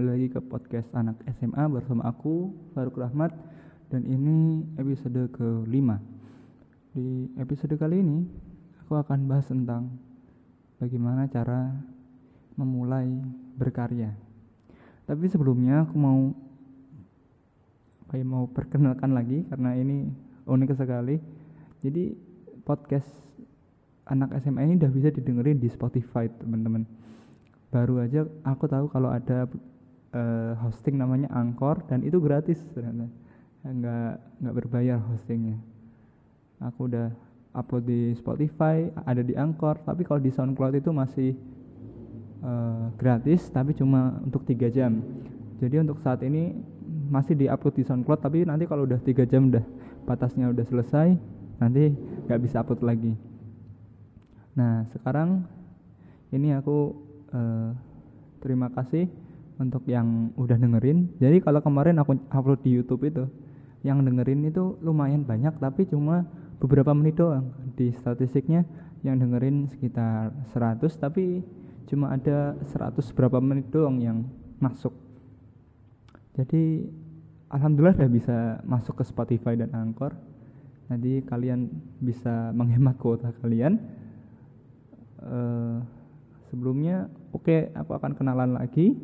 kembali lagi ke podcast anak SMA bersama aku Faruk Rahmat dan ini episode ke-5. Di episode kali ini aku akan bahas tentang bagaimana cara memulai berkarya. Tapi sebelumnya aku mau ya, mau perkenalkan lagi karena ini unik sekali. Jadi podcast anak SMA ini udah bisa didengerin di Spotify, teman-teman baru aja aku tahu kalau ada uh, hosting namanya Angkor dan itu gratis ternyata. Nggak nggak berbayar hostingnya. Aku udah upload di Spotify ada di Angkor tapi kalau di SoundCloud itu masih uh, gratis tapi cuma untuk tiga jam. Jadi untuk saat ini masih di upload di SoundCloud tapi nanti kalau udah tiga jam udah batasnya udah selesai nanti nggak bisa upload lagi. Nah sekarang ini aku uh, terima kasih untuk yang udah dengerin. Jadi kalau kemarin aku upload di YouTube itu, yang dengerin itu lumayan banyak tapi cuma beberapa menit doang. Di statistiknya yang dengerin sekitar 100 tapi cuma ada 100 berapa menit doang yang masuk. Jadi alhamdulillah udah bisa masuk ke Spotify dan Anchor. Nanti kalian bisa menghemat kuota kalian. Uh, Sebelumnya, oke, okay, aku akan kenalan lagi.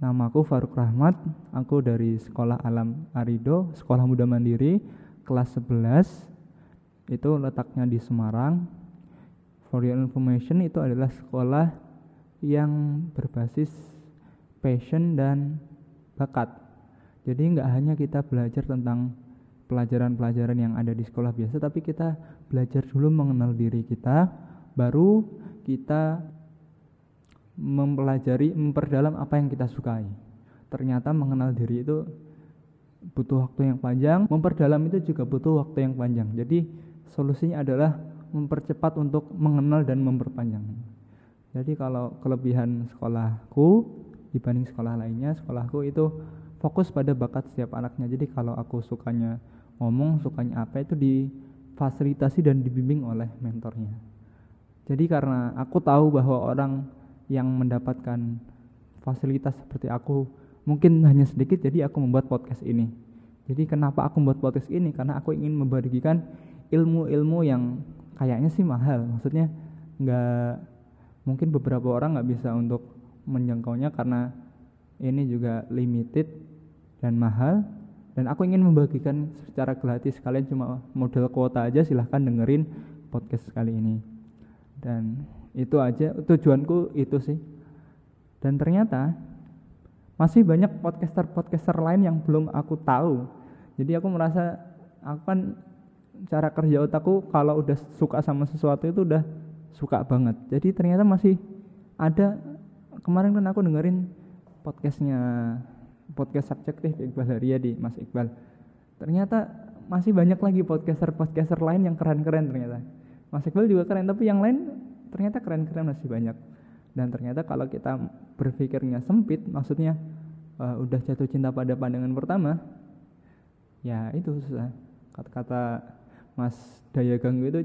Namaku Faruk Rahmat, aku dari Sekolah Alam Arido, Sekolah Muda Mandiri, kelas 11. Itu letaknya di Semarang. For your information, itu adalah sekolah yang berbasis passion dan bakat. Jadi nggak hanya kita belajar tentang pelajaran-pelajaran yang ada di sekolah biasa, tapi kita belajar dulu mengenal diri kita, baru kita mempelajari, memperdalam apa yang kita sukai. Ternyata mengenal diri itu butuh waktu yang panjang, memperdalam itu juga butuh waktu yang panjang. Jadi solusinya adalah mempercepat untuk mengenal dan memperpanjang. Jadi kalau kelebihan sekolahku dibanding sekolah lainnya, sekolahku itu fokus pada bakat setiap anaknya. Jadi kalau aku sukanya ngomong, sukanya apa itu difasilitasi dan dibimbing oleh mentornya. Jadi karena aku tahu bahwa orang yang mendapatkan fasilitas seperti aku mungkin hanya sedikit jadi aku membuat podcast ini. Jadi kenapa aku membuat podcast ini? Karena aku ingin membagikan ilmu-ilmu yang kayaknya sih mahal. Maksudnya nggak mungkin beberapa orang nggak bisa untuk menjangkaunya karena ini juga limited dan mahal dan aku ingin membagikan secara gratis kalian cuma model kuota aja silahkan dengerin podcast kali ini dan itu aja tujuanku itu sih. Dan ternyata masih banyak podcaster-podcaster lain yang belum aku tahu. Jadi aku merasa aku kan cara kerja otakku kalau udah suka sama sesuatu itu udah suka banget. Jadi ternyata masih ada. Kemarin kan aku dengerin podcastnya podcast subjektif Iqbal Haryadi Mas Iqbal. Ternyata masih banyak lagi podcaster-podcaster lain yang keren-keren ternyata. Mas Iqbal juga keren tapi yang lain ternyata keren-keren masih banyak. Dan ternyata kalau kita berpikirnya sempit maksudnya uh, udah jatuh cinta pada pandangan pertama ya itu susah. Kata-kata Mas Daya Ganggu itu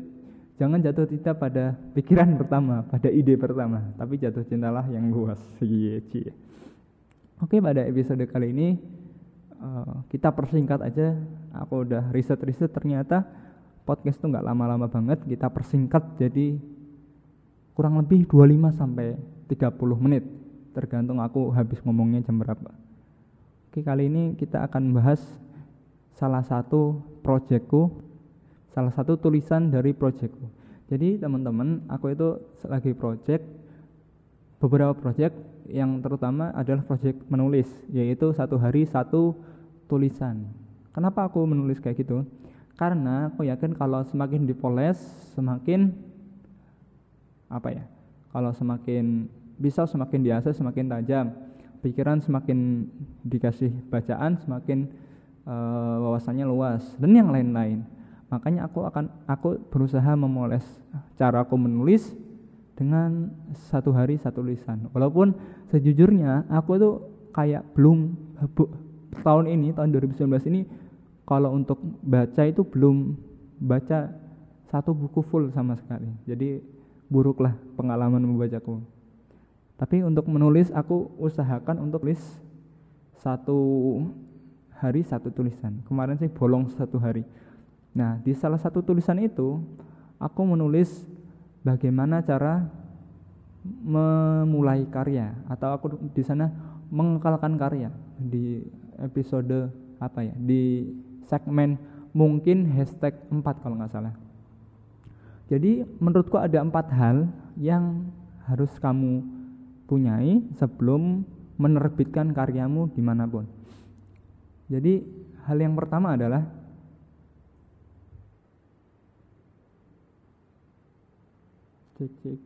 jangan jatuh cinta pada pikiran pertama pada ide pertama tapi jatuh cintalah yang luas. Cie oke pada episode kali ini uh, kita persingkat aja. Aku udah riset-riset ternyata podcast itu nggak lama-lama banget kita persingkat jadi kurang lebih 25 sampai 30 menit. Tergantung aku habis ngomongnya jam berapa. Oke kali ini kita akan bahas salah satu proyekku salah satu tulisan dari proyekku jadi teman-teman aku itu lagi proyek beberapa proyek yang terutama adalah proyek menulis yaitu satu hari satu tulisan. Kenapa aku menulis kayak gitu? Karena aku yakin kalau semakin dipoles, semakin apa ya? Kalau semakin bisa semakin biasa, semakin tajam. Pikiran semakin dikasih bacaan, semakin uh, wawasannya luas dan yang lain-lain. Makanya aku akan aku berusaha memoles cara aku menulis dengan satu hari satu tulisan. Walaupun sejujurnya aku tuh kayak belum tahun ini tahun 2019 ini kalau untuk baca itu belum baca satu buku full sama sekali. Jadi buruklah pengalaman membacaku. Tapi untuk menulis aku usahakan untuk tulis satu hari satu tulisan. Kemarin sih bolong satu hari. Nah, di salah satu tulisan itu aku menulis bagaimana cara memulai karya atau aku di sana mengekalkan karya di episode apa ya di segmen mungkin hashtag 4 kalau nggak salah jadi menurutku ada empat hal yang harus kamu punyai sebelum menerbitkan karyamu di mana pun. Jadi hal yang pertama adalah cek cek.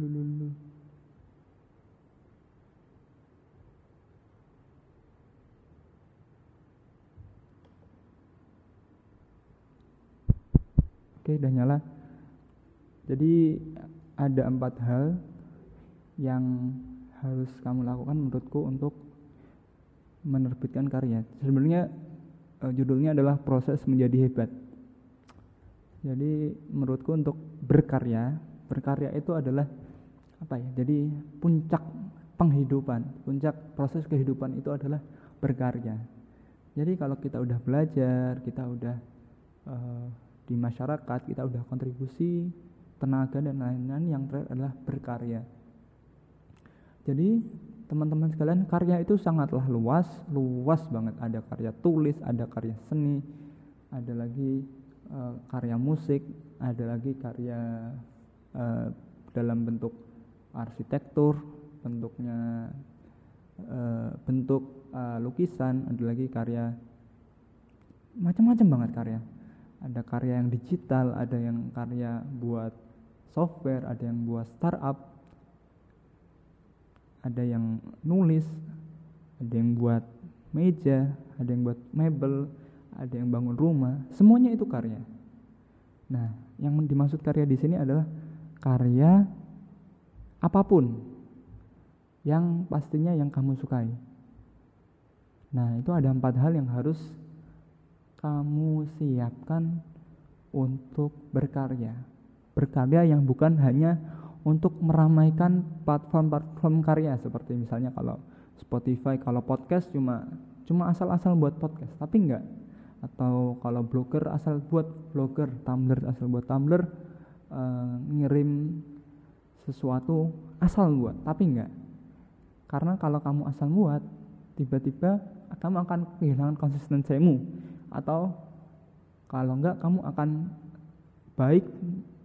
Lulu Oke, udah nyala. Jadi ada empat hal yang harus kamu lakukan menurutku untuk menerbitkan karya. Sebenarnya uh, judulnya adalah proses menjadi hebat. Jadi menurutku untuk berkarya, berkarya itu adalah apa ya? Jadi puncak penghidupan, puncak proses kehidupan itu adalah berkarya. Jadi kalau kita udah belajar, kita udah uh, di masyarakat kita udah kontribusi tenaga dan lain-lain yang terakhir adalah berkarya. Jadi teman-teman sekalian karya itu sangatlah luas luas banget. Ada karya tulis ada karya seni ada lagi uh, karya musik ada lagi karya uh, dalam bentuk arsitektur bentuknya uh, bentuk uh, lukisan ada lagi karya macam-macam banget karya. Ada karya yang digital, ada yang karya buat software, ada yang buat startup, ada yang nulis, ada yang buat meja, ada yang buat mebel, ada yang bangun rumah, semuanya itu karya. Nah, yang dimaksud karya di sini adalah karya apa pun yang pastinya yang kamu sukai. Nah, itu ada empat hal yang harus kamu siapkan untuk berkarya. Berkarya yang bukan hanya untuk meramaikan platform-platform karya seperti misalnya kalau Spotify, kalau podcast cuma cuma asal-asal buat podcast, tapi enggak. Atau kalau blogger asal buat blogger, Tumblr asal buat Tumblr, uh, ngirim sesuatu asal buat, tapi enggak. Karena kalau kamu asal buat, tiba-tiba kamu akan kehilangan konsistensimu atau kalau enggak kamu akan baik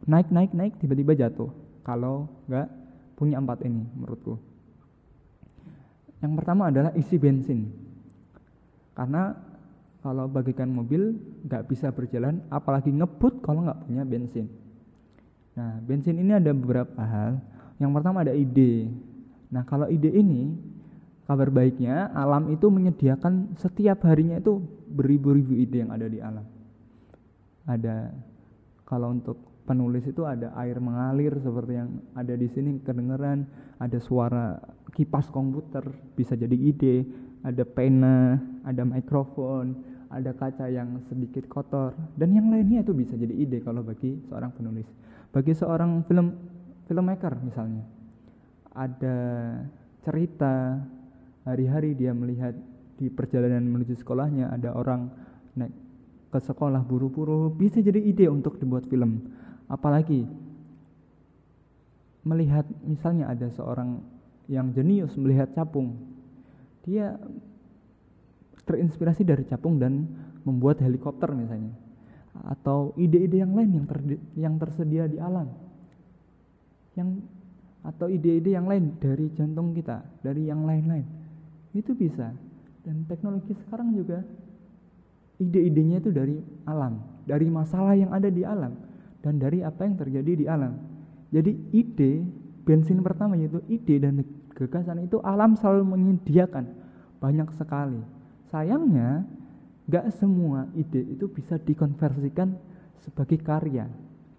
naik naik naik tiba-tiba jatuh. Kalau enggak punya empat ini menurutku. Yang pertama adalah isi bensin. Karena kalau bagikan mobil nggak bisa berjalan apalagi ngebut kalau nggak punya bensin. Nah bensin ini ada beberapa hal. Yang pertama ada ide nah kalau ide ini kabar baiknya alam itu menyediakan setiap harinya itu beribu-ribu ide yang ada di alam. Ada kalau untuk penulis itu ada air mengalir seperti yang ada di sini kedengeran, ada suara kipas komputer bisa jadi ide, ada pena, ada mikrofon, ada kaca yang sedikit kotor dan yang lainnya itu bisa jadi ide kalau bagi seorang penulis. Bagi seorang film filmmaker misalnya ada cerita hari-hari dia melihat di perjalanan menuju sekolahnya ada orang naik ke sekolah buru-buru bisa jadi ide untuk dibuat film apalagi melihat misalnya ada seorang yang jenius melihat capung dia terinspirasi dari capung dan membuat helikopter misalnya atau ide-ide yang lain yang yang tersedia di alam yang atau ide-ide yang lain dari jantung kita dari yang lain-lain. Itu bisa. Dan teknologi sekarang juga ide-idenya itu dari alam, dari masalah yang ada di alam dan dari apa yang terjadi di alam. Jadi ide bensin pertama yaitu ide dan gagasan itu alam selalu menyediakan banyak sekali. Sayangnya gak semua ide itu bisa dikonversikan sebagai karya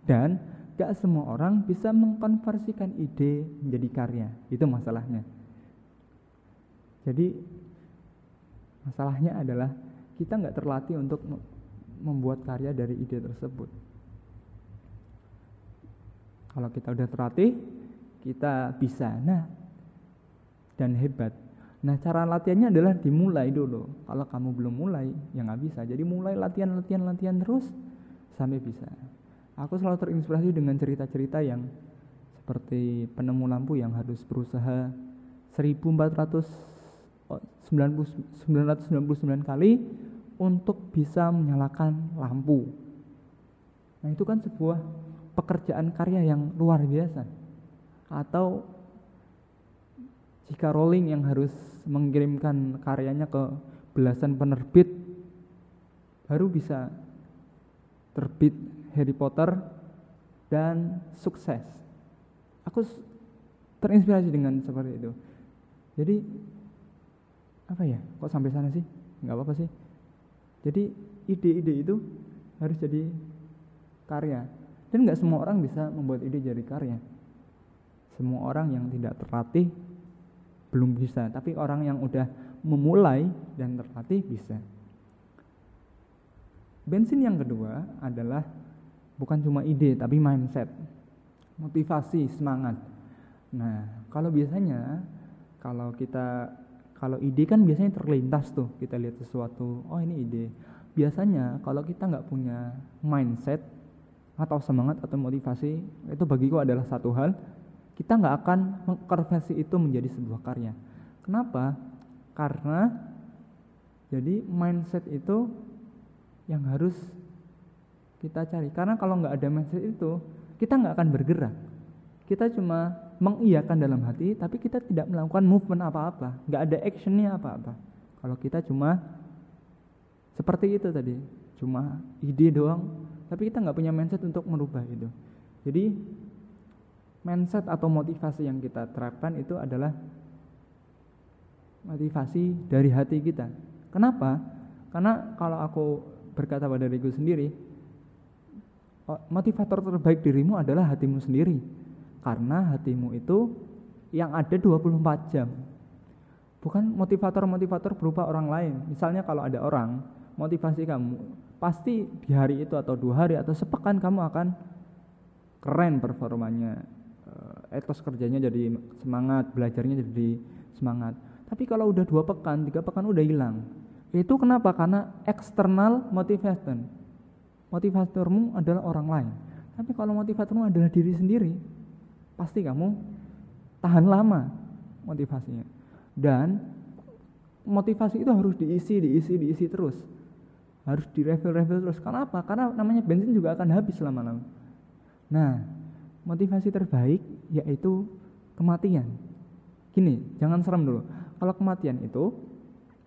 dan gak semua orang bisa mengkonversikan ide menjadi karya. Itu masalahnya. Jadi Masalahnya adalah kita nggak terlatih untuk membuat karya dari ide tersebut. Kalau kita udah terlatih, kita bisa. Nah, dan hebat. Nah cara latihannya adalah dimulai dulu. Kalau kamu belum mulai, ya nggak bisa. Jadi mulai latihan, latihan, latihan terus sampai bisa. Aku selalu terinspirasi dengan cerita-cerita yang seperti penemu lampu yang harus berusaha 1499 kali untuk bisa menyalakan lampu. Nah, itu kan sebuah pekerjaan karya yang luar biasa. Atau jika Rowling yang harus mengirimkan karyanya ke belasan penerbit baru bisa terbit Harry Potter dan sukses. Aku terinspirasi dengan seperti itu. Jadi apa ya? Kok sampai sana sih? Enggak apa-apa sih. Jadi ide-ide itu harus jadi karya. Dan nggak semua orang bisa membuat ide jadi karya. Semua orang yang tidak terlatih belum bisa, tapi orang yang udah memulai dan terlatih bisa. Bensin yang kedua adalah bukan cuma ide tapi mindset, motivasi, semangat. Nah, kalau biasanya kalau kita kalau ide kan biasanya terlintas tuh kita lihat sesuatu, oh ini ide. Biasanya kalau kita nggak punya mindset atau semangat atau motivasi itu bagiku adalah satu hal kita nggak akan mengkonversi itu menjadi sebuah karya. Kenapa? Karena jadi mindset itu yang harus kita cari. Karena kalau nggak ada mindset itu, kita nggak akan bergerak. Kita cuma mengiyakan dalam hati, tapi kita tidak melakukan movement apa-apa, nggak ada actionnya apa-apa. Kalau kita cuma seperti itu tadi, cuma ide doang, tapi kita nggak punya mindset untuk merubah itu. Jadi mindset atau motivasi yang kita terapkan itu adalah motivasi dari hati kita. Kenapa? Karena kalau aku berkata pada diriku sendiri, motivator terbaik dirimu adalah hatimu sendiri. Karena hatimu itu yang ada 24 jam. Bukan motivator-motivator berupa orang lain. Misalnya kalau ada orang motivasi kamu, pasti di hari itu atau dua hari atau sepekan kamu akan keren performanya, Eh, etos kerjanya jadi semangat, belajarnya jadi semangat. Tapi kalau udah dua pekan, tiga pekan udah hilang. Itu kenapa? Karena external motivation. Motivatormu adalah orang lain. Tapi kalau motivatormu adalah diri sendiri, pasti kamu tahan lama motivasinya. Dan motivasi itu harus diisi, diisi, diisi terus. Harus direfill-refill terus. Kenapa? Karena namanya bensin juga akan habis lama-lama. Nah, motivasi terbaik yaitu kematian. Gini, jangan serem dulu. Kalau kematian itu,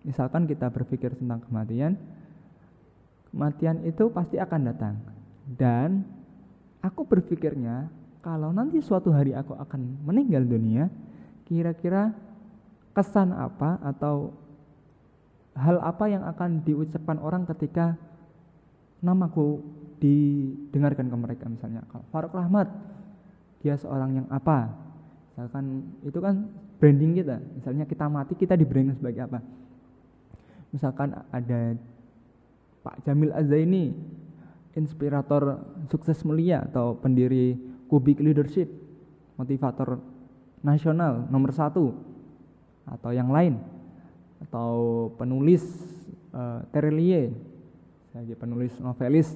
misalkan kita berpikir tentang kematian, kematian itu pasti akan datang. Dan aku berpikirnya, kalau nanti suatu hari aku akan meninggal dunia, kira-kira kesan apa atau hal apa yang akan diucapkan orang ketika namaku didengarkan ke mereka misalnya kalau Faruk Rahmat dia seorang yang apa? Misalkan itu kan branding kita misalnya kita mati kita di branding sebagai apa? Misalkan ada Pak Jamil Azaini inspirator sukses mulia atau pendiri Kubik Leadership motivator nasional nomor satu atau yang lain atau penulis uh, Terelie sebagai penulis novelis.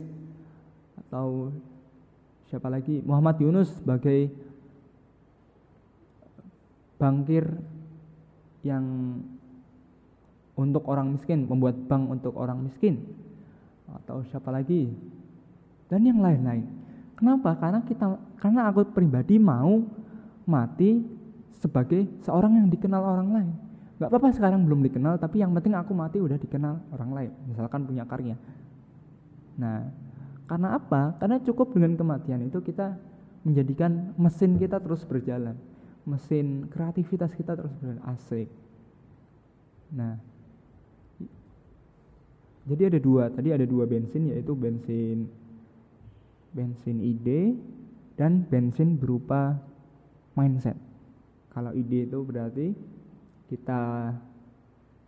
Atau siapa lagi? Muhammad Yunus sebagai bankir yang untuk orang miskin membuat bank untuk orang miskin. Atau siapa lagi? Dan yang lain-lain. Kenapa? Karena kita karena aku pribadi mau mati sebagai seorang yang dikenal orang lain nggak apa-apa sekarang belum dikenal tapi yang penting aku mati udah dikenal orang lain misalkan punya karya nah karena apa? Karena cukup dengan kematian itu kita menjadikan mesin kita terus berjalan. Mesin kreativitas kita terus berjalan. Asik. Nah, jadi ada dua, tadi ada dua bensin yaitu bensin bensin ide dan bensin berupa mindset. Kalau ide itu berarti kita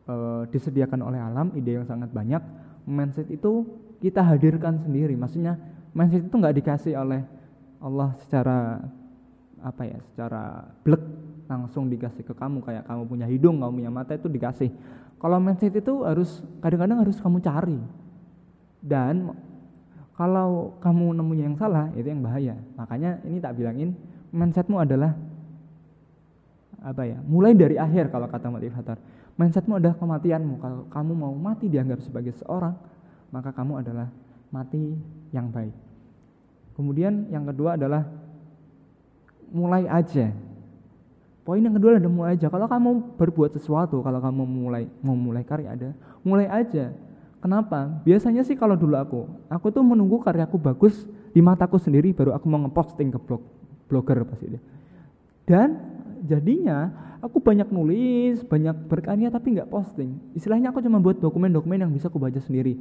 e, disediakan oleh alam ide yang sangat banyak. Mindset itu kita hadirkan sendiri. Maksudnya mindset itu nggak dikasih oleh Allah secara apa ya, secara blek, langsung dikasih ke kamu kayak kamu punya hidung kamu punya mata itu dikasih kalau mindset itu harus kadang-kadang harus kamu cari dan kalau kamu nemunya yang salah itu yang bahaya makanya ini tak bilangin mindsetmu adalah apa ya mulai dari akhir kalau kata motivator mindsetmu adalah kematianmu kalau kamu mau mati dianggap sebagai seorang maka kamu adalah mati yang baik kemudian yang kedua adalah mulai aja. Poin yang kedua adalah mulai aja. Kalau kamu berbuat sesuatu, kalau kamu mulai mau mulai karya ada, mulai aja. Kenapa? Biasanya sih kalau dulu aku, aku tuh menunggu karyaku bagus di mataku sendiri baru aku mau ngeposting ke blog blogger pasti dia. Dan jadinya aku banyak nulis, banyak berkarya tapi nggak posting. Istilahnya aku cuma buat dokumen-dokumen yang bisa aku baca sendiri.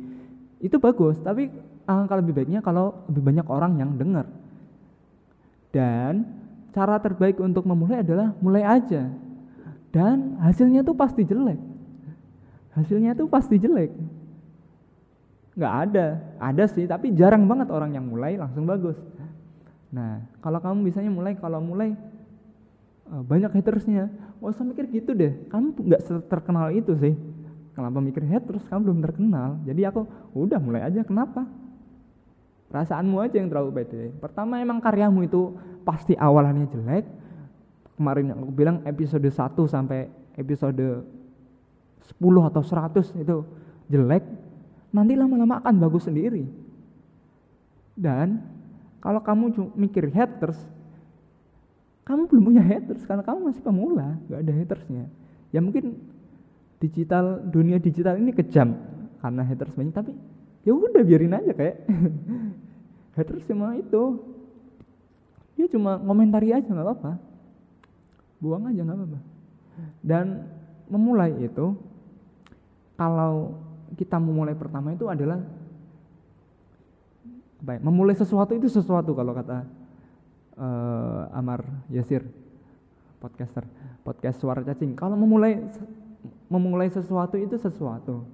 Itu bagus, tapi angka lebih baiknya kalau lebih banyak orang yang dengar. Dan cara terbaik untuk memulai adalah mulai aja. Dan hasilnya tuh pasti jelek. Hasilnya tuh pasti jelek. Nggak ada, ada sih, tapi jarang banget orang yang mulai langsung bagus. Nah, kalau kamu bisanya mulai, kalau mulai banyak hatersnya, usah mikir gitu deh. Kamu nggak terkenal itu sih. Kenapa mikir haters? Kamu belum terkenal. Jadi aku udah mulai aja. Kenapa? Perasaanmu aja yang terlalu pede. Pertama emang karyamu itu pasti awalannya jelek. Kemarin aku bilang episode 1 sampai episode 10 atau 100 itu jelek. Nanti lama-lama akan bagus sendiri. Dan kalau kamu mikir haters, kamu belum punya haters karena kamu masih pemula, gak ada hatersnya. Ya mungkin digital dunia digital ini kejam karena haters banyak, tapi ya udah biarin aja kayak haters cuma itu. Dia cuma komentari aja nggak apa-apa. Buang aja nggak apa-apa. Dan memulai itu kalau kita memulai pertama itu adalah baik memulai sesuatu itu sesuatu kalau kata uh, Amar Yasir podcaster podcast suara cacing. Kalau memulai memulai sesuatu itu sesuatu.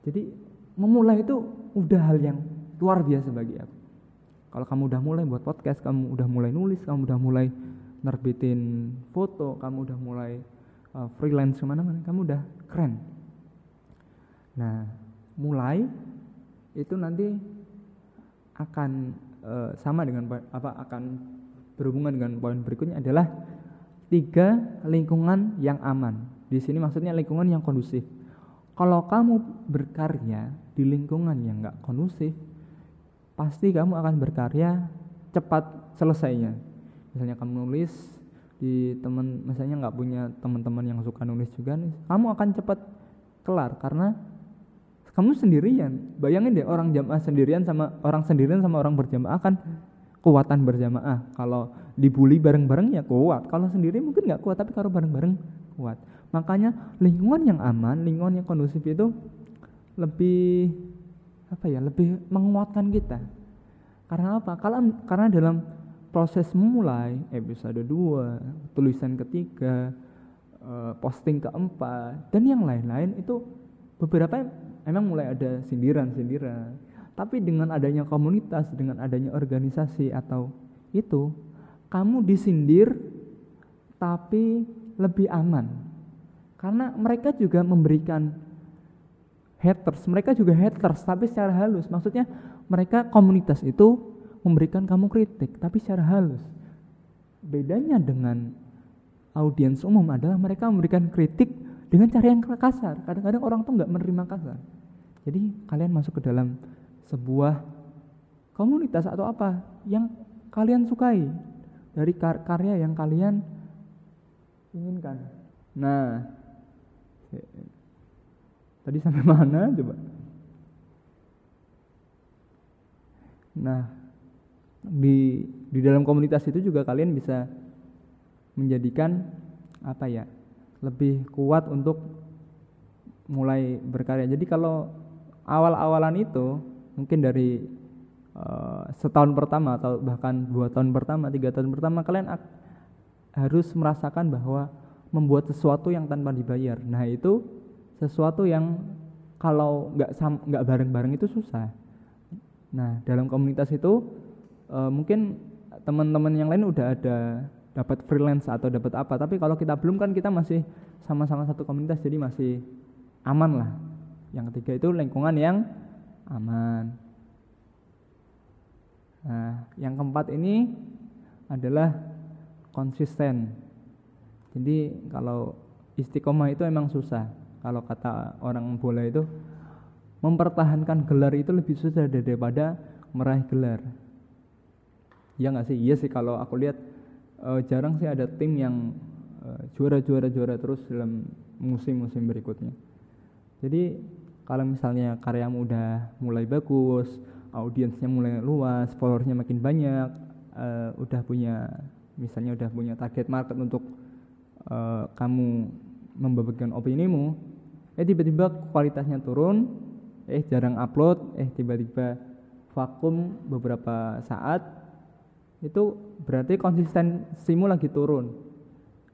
Jadi memulai itu udah hal yang luar biasa bagi aku. Kalau kamu udah mulai buat podcast, kamu udah mulai nulis, kamu udah mulai nerbitin foto, kamu udah mulai uh, freelance ke mana-mana, kamu udah keren. Nah, mulai itu nanti akan uh, sama dengan apa akan berhubungan dengan poin berikutnya adalah tiga lingkungan yang aman. Di sini maksudnya lingkungan yang kondusif. Kalau kamu berkarya di lingkungan yang nggak kondusif, pasti kamu akan berkarya cepat selesainya. Misalnya kamu nulis di teman, misalnya nggak punya teman-teman yang suka nulis juga nih, kamu akan cepat kelar karena kamu sendirian. Bayangin deh orang jamaah sendirian sama orang sendirian sama orang berjamaah kan kekuatan berjamaah. Kalau dibully bareng-bareng ya kuat. Kalau sendiri mungkin nggak kuat, tapi kalau bareng-bareng kuat. Makanya lingkungan yang aman, lingkungan yang kondusif itu lebih apa ya lebih menguatkan kita karena apa kalau karena dalam proses memulai episode 2 tulisan ketiga eh, posting keempat dan yang lain-lain itu beberapa emang mulai ada sindiran-sindiran tapi dengan adanya komunitas dengan adanya organisasi atau itu kamu disindir tapi lebih aman. Karena mereka juga memberikan haters mereka juga haters tapi secara halus. Maksudnya mereka komunitas itu memberikan kamu kritik tapi secara halus. Bedanya dengan audiens umum adalah mereka memberikan kritik dengan cara yang kasar. Kadang-kadang orang tuh nggak menerima kasar. Jadi kalian masuk ke dalam sebuah komunitas atau apa yang kalian sukai dari kar karya yang kalian inginkan nah Tadi sampai mana coba? Nah, di di dalam komunitas itu juga kalian bisa menjadikan apa ya? lebih kuat untuk mulai berkarya. Jadi kalau awal-awalan itu mungkin dari uh, setahun pertama atau bahkan dua tahun pertama, tiga tahun pertama kalian harus merasakan bahwa membuat sesuatu yang tanpa dibayar. Nah itu sesuatu yang kalau nggak nggak bareng-bareng itu susah. Nah dalam komunitas itu e, mungkin teman-teman yang lain udah ada dapat freelance atau dapat apa tapi kalau kita belum kan kita masih sama-sama satu komunitas jadi masih aman lah yang ketiga itu lingkungan yang aman. Nah yang keempat ini adalah konsisten. Jadi kalau istiqomah itu emang susah. Kalau kata orang bola itu mempertahankan gelar itu lebih susah daripada meraih gelar. Ya nggak sih? Iya sih kalau aku lihat uh, jarang sih ada tim yang uh, juara juara juara terus dalam musim-musim berikutnya. Jadi kalau misalnya karyamu udah mulai bagus audiensnya mulai luas followersnya makin banyak uh, udah punya misalnya udah punya target market untuk uh, kamu membagikan opinimu eh tiba-tiba kualitasnya turun eh jarang upload eh tiba-tiba vakum beberapa saat itu berarti konsistensimu lagi turun.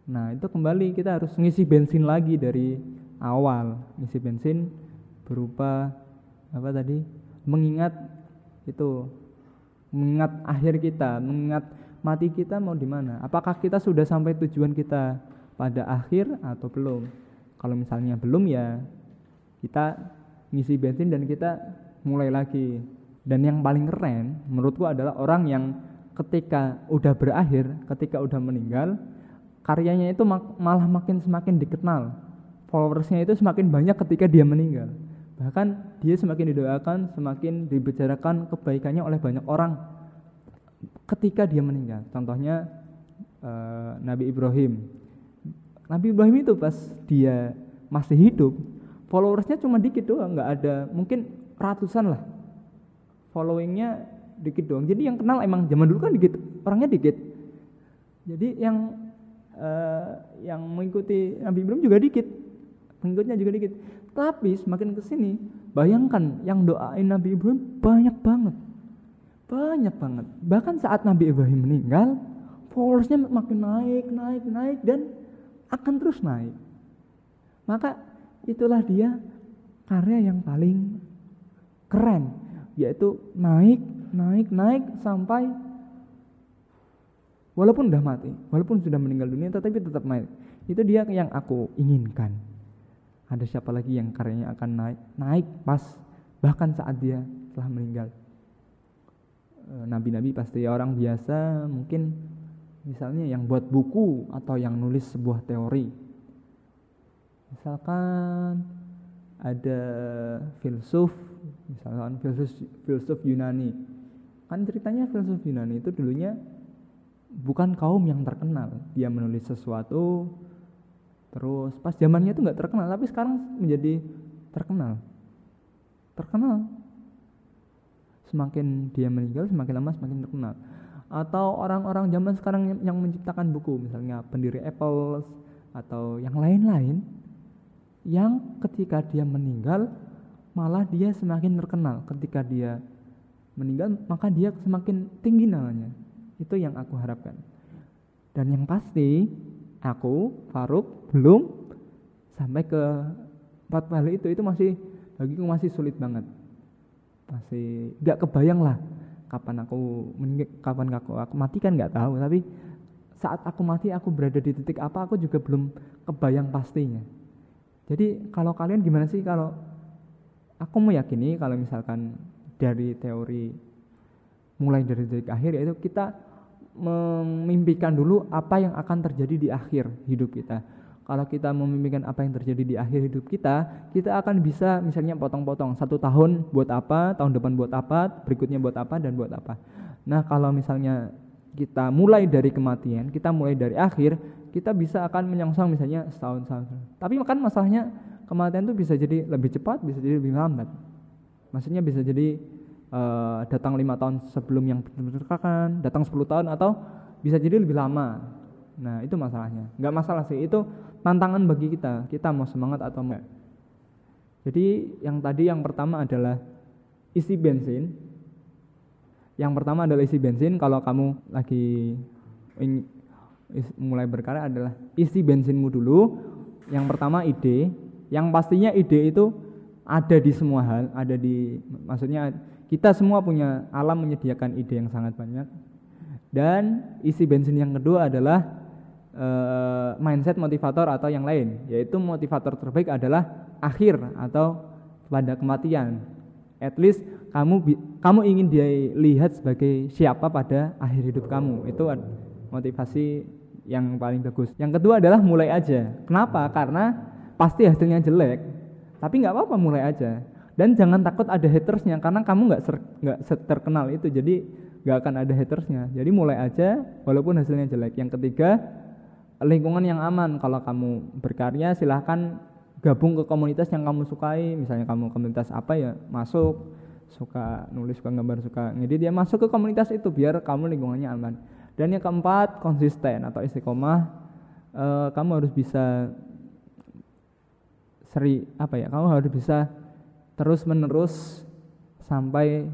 Nah itu kembali kita harus ngisi bensin lagi dari awal ngisi bensin berupa apa tadi mengingat itu mengingat akhir kita mengingat mati kita mau di mana apakah kita sudah sampai tujuan kita pada akhir atau belum kalau misalnya belum ya kita ngisi bensin dan kita mulai lagi dan yang paling keren menurutku adalah orang yang ketika udah berakhir, ketika udah meninggal, karyanya itu malah makin semakin dikenal. Followersnya itu semakin banyak ketika dia meninggal. Bahkan dia semakin didoakan, semakin dibicarakan kebaikannya oleh banyak orang ketika dia meninggal. Contohnya uh, Nabi Ibrahim. Nabi Ibrahim itu pas dia masih hidup, followersnya cuma dikit doang, nggak ada, mungkin ratusan lah followingnya dikit doang jadi yang kenal emang zaman dulu kan dikit orangnya dikit jadi yang uh, yang mengikuti Nabi Ibrahim juga dikit pengikutnya juga dikit tapi semakin ke sini bayangkan yang doain Nabi Ibrahim banyak banget banyak banget bahkan saat Nabi Ibrahim meninggal followersnya makin naik naik naik dan akan terus naik maka itulah dia karya yang paling keren yaitu naik, naik, naik sampai walaupun sudah mati, walaupun sudah meninggal dunia tetapi tetap naik. Itu dia yang aku inginkan. Ada siapa lagi yang karyanya akan naik, naik pas bahkan saat dia telah meninggal. E, nabi-nabi pasti orang biasa, mungkin misalnya yang buat buku atau yang nulis sebuah teori. Misalkan ada filsuf misalkan filsuf filsuf Yunani kan ceritanya filsuf Yunani itu dulunya bukan kaum yang terkenal dia menulis sesuatu terus pas zamannya itu nggak terkenal tapi sekarang menjadi terkenal. Terkenal. Semakin dia meninggal semakin lama semakin terkenal. Atau orang-orang zaman sekarang yang menciptakan buku misalnya pendiri Apple atau yang lain-lain yang ketika dia meninggal malah dia semakin terkenal. Ketika dia meninggal maka dia semakin tinggi namanya. Itu yang aku harapkan. Dan yang pasti aku Faruk belum. Sampai ke empat kali itu itu masih bagiku masih sulit banget. Masih nggak kebayang lah kapan aku kapan aku, aku mati kan nggak tahu. Tapi saat aku mati aku berada di titik apa aku juga belum kebayang pastinya. Jadi kalau kalian gimana sih? Kalau aku meyakini kalau misalkan dari teori mulai dari detik akhir yaitu kita memimpikan dulu apa yang akan terjadi di akhir hidup kita. Kalau kita memimpikan apa yang terjadi di akhir hidup kita, kita akan bisa misalnya potong-potong satu tahun buat apa, tahun depan buat apa, berikutnya buat apa dan buat apa. Nah kalau misalnya kita mulai dari kematian, kita mulai dari akhir, kita bisa akan menyongsong misalnya setahun setahun. Tapi kan masalahnya kematian itu bisa jadi lebih cepat, bisa jadi lebih lambat. Maksudnya bisa jadi uh, datang lima tahun sebelum yang berdekatan, datang 10 tahun atau bisa jadi lebih lama. Nah itu masalahnya. Nggak masalah sih, itu tantangan bagi kita. Kita mau semangat atau enggak. Jadi yang tadi yang pertama adalah isi bensin. Yang pertama adalah isi bensin. Kalau kamu lagi mulai berkarya adalah isi bensinmu dulu. Yang pertama ide, yang pastinya ide itu ada di semua hal, ada di maksudnya kita semua punya alam menyediakan ide yang sangat banyak. Dan isi bensin yang kedua adalah uh, mindset motivator atau yang lain yaitu motivator terbaik adalah akhir atau pada kematian. At least kamu kamu ingin dia lihat sebagai siapa pada akhir hidup kamu. Itu motivasi yang paling bagus. Yang kedua adalah mulai aja. Kenapa? Karena pasti hasilnya jelek tapi nggak apa-apa mulai aja dan jangan takut ada hatersnya karena kamu nggak nggak terkenal itu jadi nggak akan ada hatersnya. Jadi mulai aja walaupun hasilnya jelek. Yang ketiga lingkungan yang aman. Kalau kamu berkarya silahkan gabung ke komunitas yang kamu sukai. Misalnya kamu komunitas apa ya masuk. Suka nulis suka gambar suka ngedit dia masuk ke komunitas itu biar kamu lingkungannya aman. Dan yang keempat konsisten atau istiqomah. E, kamu harus bisa seri apa ya kamu harus bisa terus menerus sampai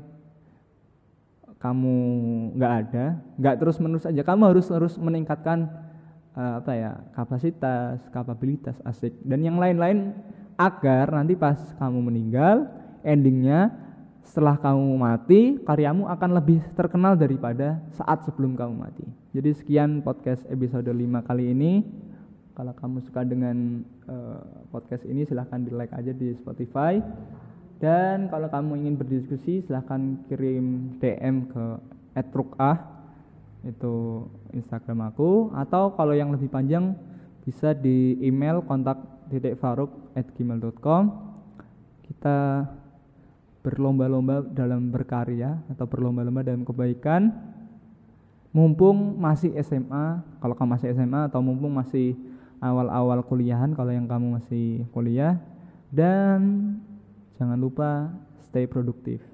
kamu nggak ada nggak terus menerus aja. Kamu harus terus meningkatkan uh, apa ya kapasitas kapabilitas asik. Dan yang lain-lain agar nanti pas kamu meninggal endingnya setelah kamu mati karyamu akan lebih terkenal daripada saat sebelum kamu mati. Jadi sekian podcast episode 5 kali ini. Kalau kamu suka dengan uh, podcast ini silahkan di like aja di Spotify dan kalau kamu ingin berdiskusi silahkan kirim DM ke @rukah itu Instagram aku. Atau kalau yang lebih panjang bisa di email kontak titik faruk at gmail.com kita berlomba-lomba dalam berkarya atau berlomba-lomba dalam kebaikan. Mumpung masih SMA kalau kamu masih SMA atau mumpung masih awal-awal kuliahan kalau yang kamu masih kuliah. Dan Jangan lupa stay produktif.